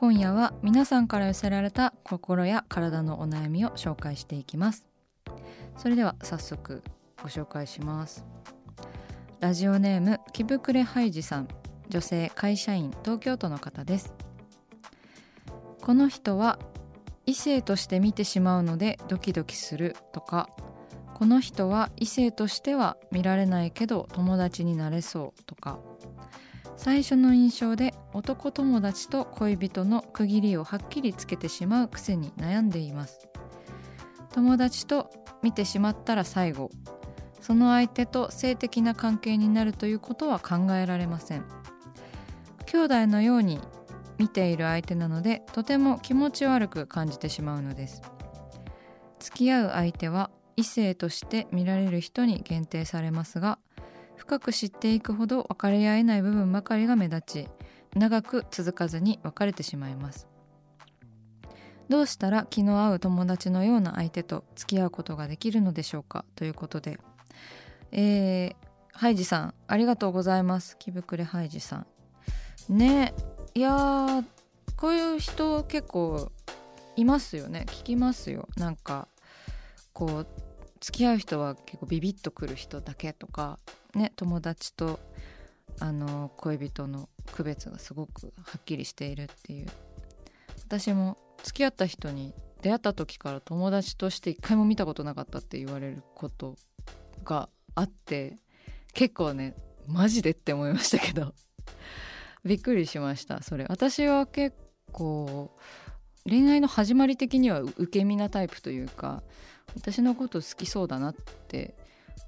今夜は皆さんから寄せられた心や体のお悩みを紹介していきます。それでは早速ご紹介します。ラジオネーム木膨ハイジさん女性会社員東京都の方です。この人は異性として見てしまうのでドキドキするとかこの人は異性としては見られないけど友達になれそうとか最初の印象で男友達と恋人の区切りをはっきりつけてしまうくせに悩んでいます。友達と見てしまったら最後。その相手と性的な関係になるということは考えられません。兄弟のように見ている相手なのでとても気持ち悪く感じてしまうのです。付き合う相手は異性として見られる人に限定されますが深く知っていくほど分かり合えない部分ばかりが目立ち長く続かずに別れてしまいます。どうしたら気の合う友達のような相手と付き合うことができるのでしょうか？ということで。えー、ハイジさんありがとうございます。木膨ハイジさん。ねいやこういう人結構いますよね。聞きますよ。なんかこう付き合う人は結構ビビッとくる人だけとかね友達とあの恋人の区別がすごくはっきりしているっていう。私も付き合った人に出会った時から友達として一回も見たことなかったって言われることがあって結構ねマジでって思いましたけど。びっくりしましたそれ。私は結構恋愛の始まり的には受け身なタイプというか私のこと好きそうだなって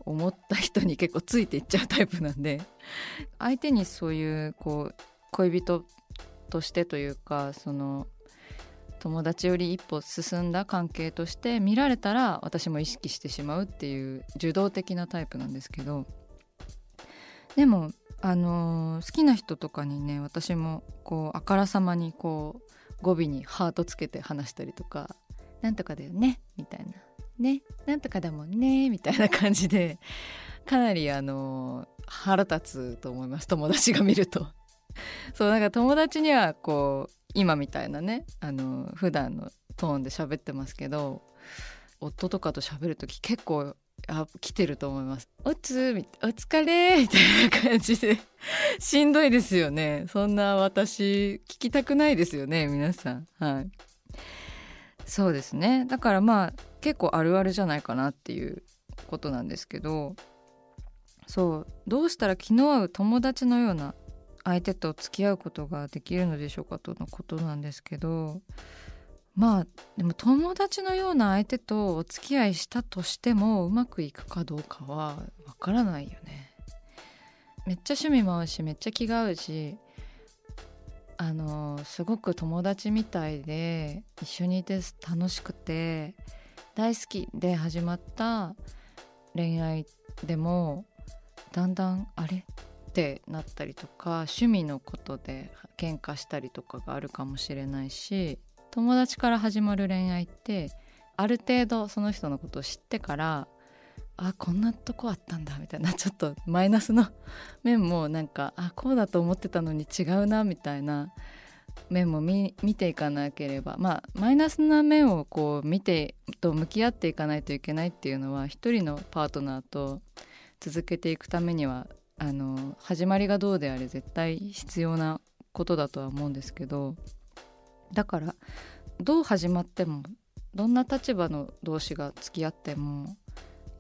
思った人に結構ついていっちゃうタイプなんで相手にそういうこう恋人としてというかその友達より一歩進んだ関係として見られたら私も意識してしまうっていう受動的なタイプなんですけどでもあの好きな人とかにね私もこうあからさまにこう語尾にハートつけて話したりとか「なんとかだよね」みたいな「ねなんとかだもんね」みたいな感じでかなりあの腹立つと思います友達が見ると。そうなんか友達にはこう今みたいなねあの普段のトーンで喋ってますけど夫とかと喋る時結構あ来てると思います「おつみお疲れ」みたいな感じでしんどいですよね。そんな私聞きたくないですよね皆さん。はい。そうですね。だからまあ結構あるあるじゃないかなっていうことなんですけどそうどうしたら気の合う友達のような相手と付き合うことができるのでしょうかとのことなんですけどまあでも友達のような相手とお付き合いしたとしてもうまくいくかどうかはわからないよね。めっちゃ趣味も合うしめっちゃ気が合うしあのすごく友達みたいで一緒にいて楽しくて大好きで始まった恋愛でもだんだんあれってなったりとか趣味のことで喧嘩したりとかがあるかもしれないし友達から始まる恋愛ってある程度その人のことを知ってからあこんなとこあったんだみたいなちょっとマイナスの面もなんかあこうだと思ってたのに違うなみたいな面も見ていかなければまあマイナスな面をこう見てと向き合っていかないといけないっていうのは一人のパートナーと続けていくためにはあの始まりがどうであれ絶対必要なことだとは思うんですけどだからどう始まってもどんな立場の同士が付き合っても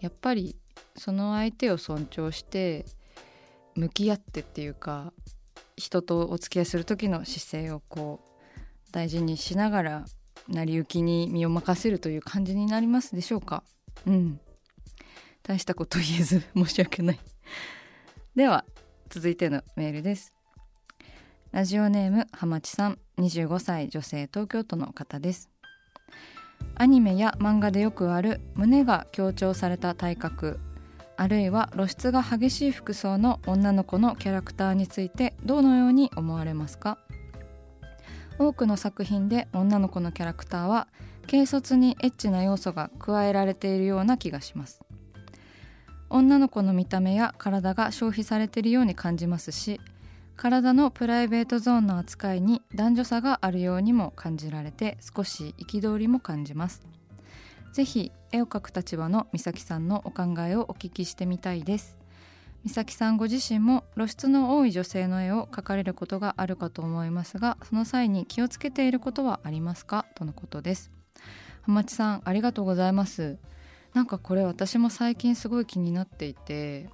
やっぱりその相手を尊重して向き合ってっていうか人とお付き合いする時の姿勢をこう大事にしながら成り行きに身を任せるという感じになりますでしょうか？うん。大したこと言えず申し訳ない。では続いてのメールです。ラジオネームはまちさん25歳女性東京都の方です。アニメや漫画でよくある胸が強調された体格あるいは露出が激しい服装の女の子のキャラクターについてどのように思われますか？多くの作品で女の子のキャラクターは軽率にエッチな要素が加えられているような気がします。女の子の見た目や体が消費されているように感じますし体のプライベートゾーンの扱いに男女差があるようにも感じられて少し憤りも感じます。ぜひ絵を描く立場の美咲さんのお考えをお聞きしてみたいです。美咲さんご自身も露出の多い女性の絵を描かれることがあるかと思いますがその際に気をつけていることはありますか？とのことです。浜地さんありがとうございます。なんかこれ私も最近すごい気になっていて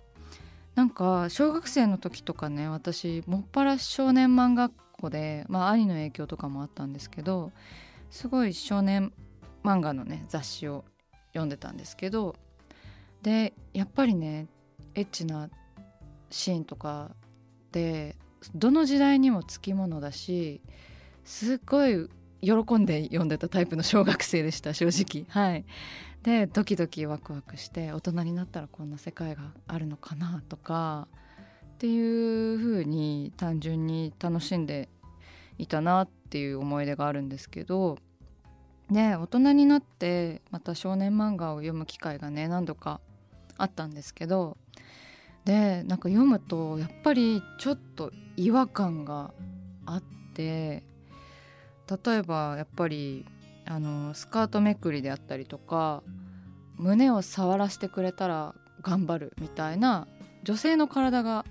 なんか小学生の時とかね私もっぱら少年漫画子でまあ兄の影響とかもあったんですけどすごい少年漫画のね雑誌を読んでたんですけどでやっぱりねエッチなシーンとかでどの時代にもつきものだしすっごい喜んで読んでたタイプの小学生でした正直。はい。でドキドキワクワクして大人になったらこんな世界があるのかなとかっていう風に単純に楽しんでいたなっていう思い出があるんですけどで大人になってまた少年漫画を読む機会がね何度かあったんですけどでなんか読むとやっぱりちょっと違和感があって例えばやっぱりあのスカートめくりであったりとか胸を触らせてくれたら頑張るみたいな女性の体が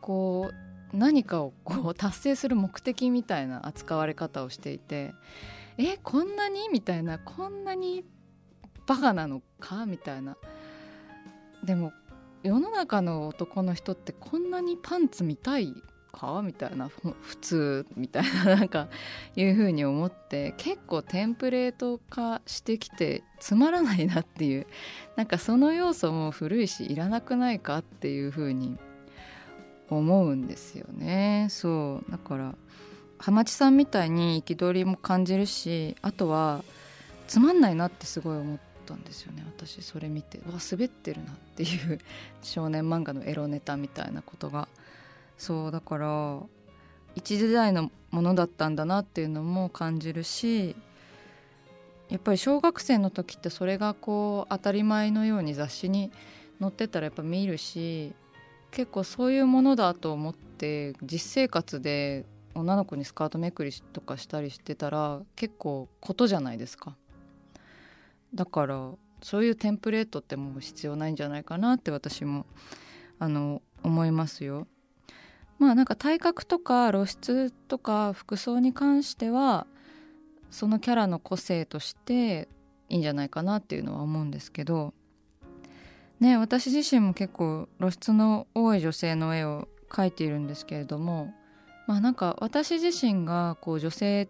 こう何かをこう達成する目的みたいな扱われ方をしていてえこんなに？みたいなこんなにバカなのか？みたいな。でも世の中の男の人ってこんなにパンツ見たいか？みたいな。普通みたいな。なんかいうふうに思って。結構テンプレート化してきてつまらないなっていう。なんかその要素も古いしいらなくないか？っていうふうに思うんですよね。そう。だから浜地さんみたいに憤りも感じるしあとはつまんないなってすごい思ったんですよね私それ見て。わ滑ってるなっていう 少年漫画のエロネタみたいなことが。そうだから一時代のものだったんだなっていうのも感じるしやっぱり小学生の時ってそれがこう当たり前のように雑誌に載ってたらやっぱ見るし結構そういうものだと思って実生活で女の子にスカートめくりとかしたりしてたら結構ことじゃないですか。だからそういうテンプレートってもう必要ないんじゃないかなって私もあの思いますよ。まあなんか体格とか露出とか服装に関してはそのキャラの個性としていいんじゃないかなっていうのは思うんですけど。ね私自身も結構露出の多い女性の絵を描いているんですけれどもまあなんか私自身がこう女性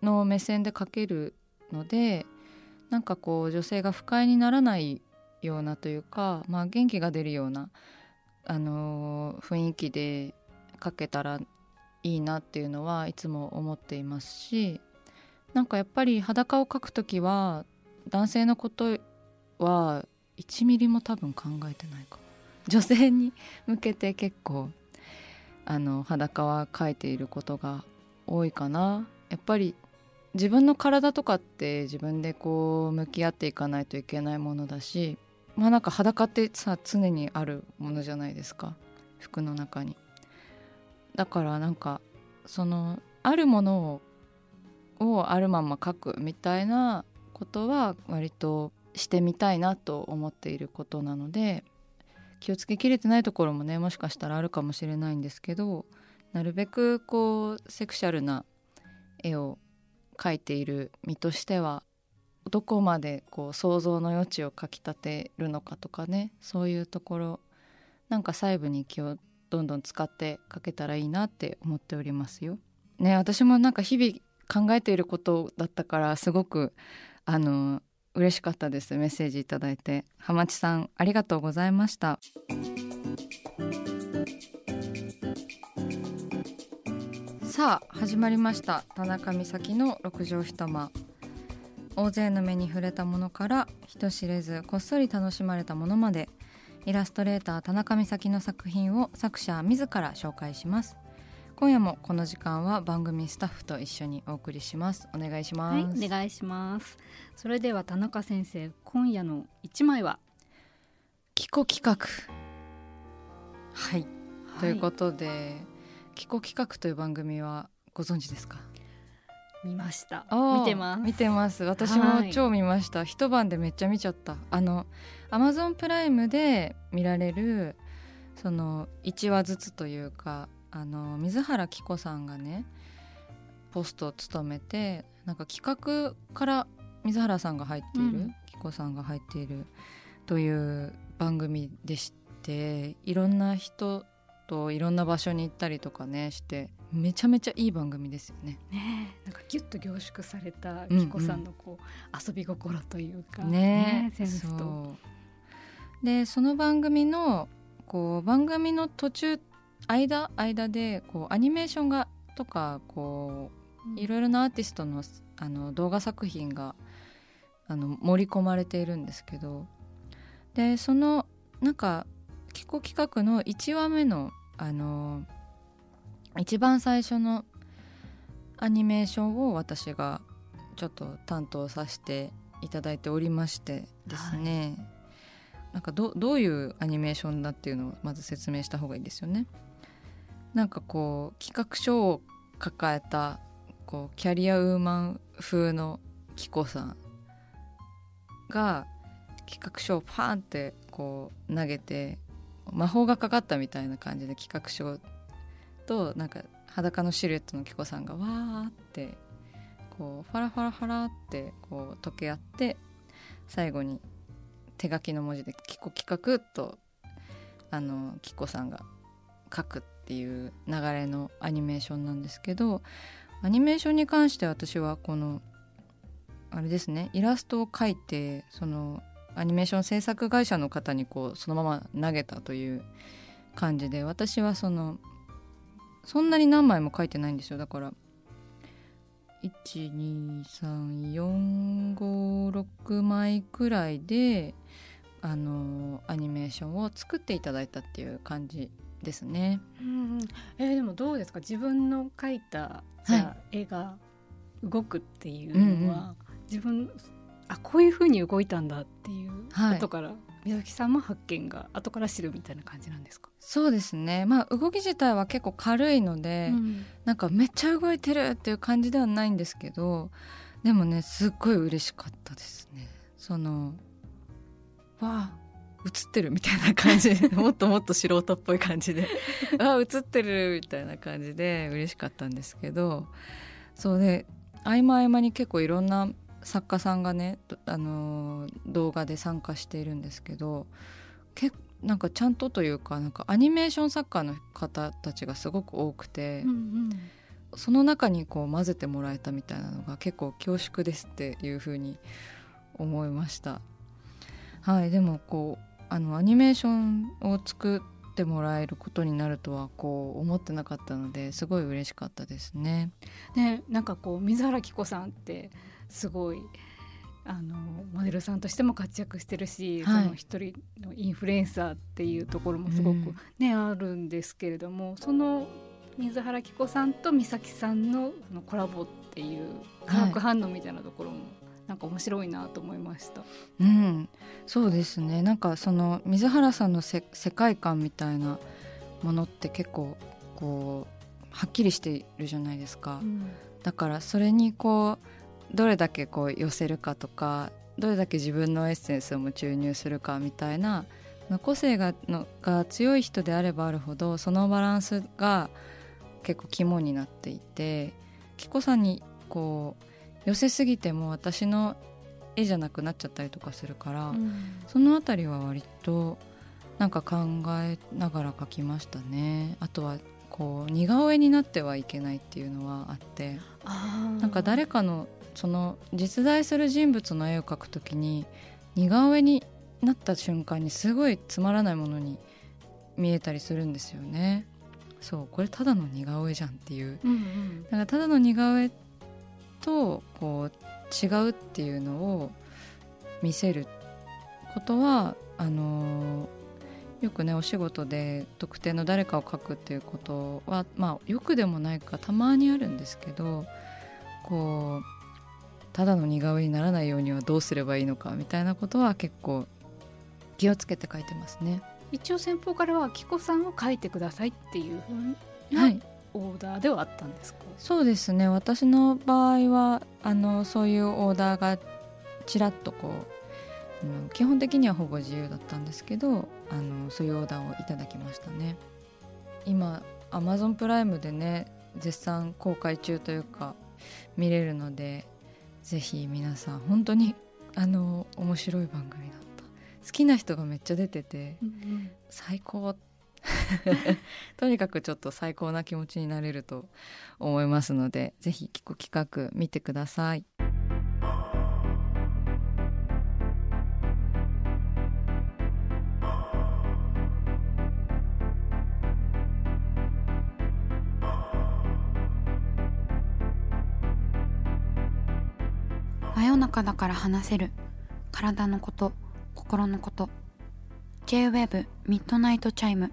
の目線で描けるのでなんかこう女性が不快にならないようなというか、まあ、元気が出るような、あのー、雰囲気で描けたらいいなっていうのはいつも思っていますしなんかやっぱり裸を描く時は男性のことは1ミリも多分考えてないか女性に向けて結構あの裸は描いていることが多いかなやっぱり自分の体とかって自分でこう向き合っていかないといけないものだしまあなんか裸ってさ常にあるものじゃないですか服の中に。だからなんかそのあるものををあるまま書くみたいなことは割としてみたいなと思っていることなので気をつけきれてないところもねもしかしたらあるかもしれないんですけどなるべくこうセクシャルな絵を描いている身としてはどこまでこう想像の余地をかきたてるのかとかねそういうところなんか細部に気をどんどん使って描けたらいいなって思っておりますよ。ね私もなんか日々考えていることだったからすごくあの嬉しかったです。メッセージいただいて。浜地さんありがとうございました。さあ始まりました。田中美咲の六畳一間。大勢の目に触れたものから人知れずこっそり楽しまれたものまで。イラストレーター田中美咲の作品を作者自ら紹介します。今夜もこの時間は番組スタッフと一緒にお送りします。お願いします。はいお願いしますそれでは田中先生今夜の一枚は？キコ企画。はい、はい、ということでキコ企画という番組はご存知ですか？見ました。見てます。見てます。私も超見ました、はい、一晩でめっちゃ見ちゃった。あのアマゾンプライムで見られるその1話ずつというかあの水原希子さんがねポストを務めてなんか企画から水原さんが入っている、うん、希子さんが入っているという番組でしていろんな人といろんな場所に行ったりとかねしてめちゃめちゃいい番組ですよね。ねなんかギュッと凝縮された紀子さんのこう、うんうん、遊び心というかねねそでその番組のこう番組の途中間間でこうアニメーションがとかこういろいろなアーティストのあの動画作品があの盛り込まれているんですけどでそのなんかキコ企画の1話目のあの一番最初のアニメーションを私がちょっと担当させていただいておりましてですね、はい、なんかどどういうアニメーションだっていうのをまず説明した方がいいですよね。なんかこう企画書を抱えたこうキャリアウーマン風の紀子さんが企画書をパーンってこう投げて魔法がかかったみたいな感じで企画書となんか裸のシルエットの紀子さんがわーってこうファラファラファラってこう溶け合って最後に手書きの文字で「紀子企画」とあの紀子さんが書くっていう流れのアニメーションなんですけどアニメーションに関して私はこのあれですねイラストを描いてそのアニメーション制作会社の方にこうそのまま投げたという感じで私はそのそんなに何枚も描いてないんですよ。だから12345枚くらいであのアニメーションを作っていただいたっていう感じですね。うん、えー、でもどうですか？自分の描いたじゃ絵が動くっていうのは、うんうん、自分あこういうふうに動いたんだっていう、はい、後から宮崎さんも発見が後から知るみたいな感じなんですか？そうですね。まあ動き自体は結構軽いので、うん、なんかめっちゃ動いてるっていう感じではないんですけどでもねすっごい嬉しかったですね。そのわあ映ってるみたいな感じ。もっともっと素人っぽい感じで。あ映ってるみたいな感じで嬉しかったんですけど。そうで合間合間に結構いろんな作家さんがね、あの動画で参加しているんですけど結なんかちゃんとというかなんかアニメーション作家の方たちがすごく多くて、うんうん、その中にこう混ぜてもらえたみたいなのが結構恐縮ですっていうふうに思いました。はい、でもこうあのアニメーションを作ってもらえることになるとはこう思ってなかったのですごい嬉しかったですね。ねなんかこう水原希子さんってすごいあのモデルさんとしても活躍してるし、はい、その一人のインフルエンサーっていうところもすごくね、うん、あるんですけれどもその水原希子さんと美咲さんののコラボっていう化学反応みたいなところも、なんか面白いなと思いました。うん、そうですね。なんかその水原さんのせ世界観みたいなものって結構こうはっきりしているじゃないですか。うん、だからそれにこうどれだけこう寄せるかとか、どれだけ自分のエッセンスをも注入するかみたいな個性がのが強い人であればあるほどそのバランスが結構肝になっていて紀子さんにこう寄せすぎても私の絵じゃなくなっちゃったりとかするから、うん、その辺りは割となんか考えながら描きましたね。あとはこう似顔絵になってはいけないっていうのはあってなんか誰かのその実在する人物の絵を描くときに似顔絵になった瞬間にすごいつまらないものに見えたりするんですよね。そうこれただの似顔絵じゃんっていう、うんうん、だからただの似顔絵とこう違うっていうのを見せることはあのー、よくねお仕事で特定の誰かを描くっていうことはまあよくでもないかたまにあるんですけどこうただの似顔絵にならないようにはどうすればいいのかみたいなことは結構気をつけて書いてますね。一応先方からは紀子さんを書いてくださいっていうふうなオーダーではあったんですか、そうですね。私の場合はあのそういうオーダーがちらっとこう、うん、基本的にはほぼ自由だったんですけどあのそういうオーダーをいただきましたね。今アマゾンプライムでね絶賛公開中というか見れるのでぜひ皆さん本当にあの面白い番組だ好きな人がめっちゃ出てて、うんうん、最高 とにかくちょっと最高な気持ちになれると思いますのでぜひ聞く企画見てください。真夜中だから話せる。体のこと心のこと。J-WEB ミッドナイトチャイム。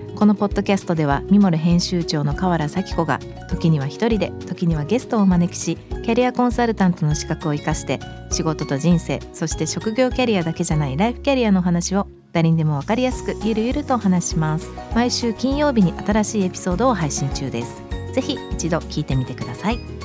このポッドキャストではミモル編集長の河原咲子が時には一人で時にはゲストをお招きしキャリアコンサルタントの資格を生かして仕事と人生そして職業キャリアだけじゃないライフキャリアの話を誰にでも分かりやすくゆるゆるとお話します。毎週金曜日に新しいエピソードを配信中です。ぜひ一度聞いてみてください。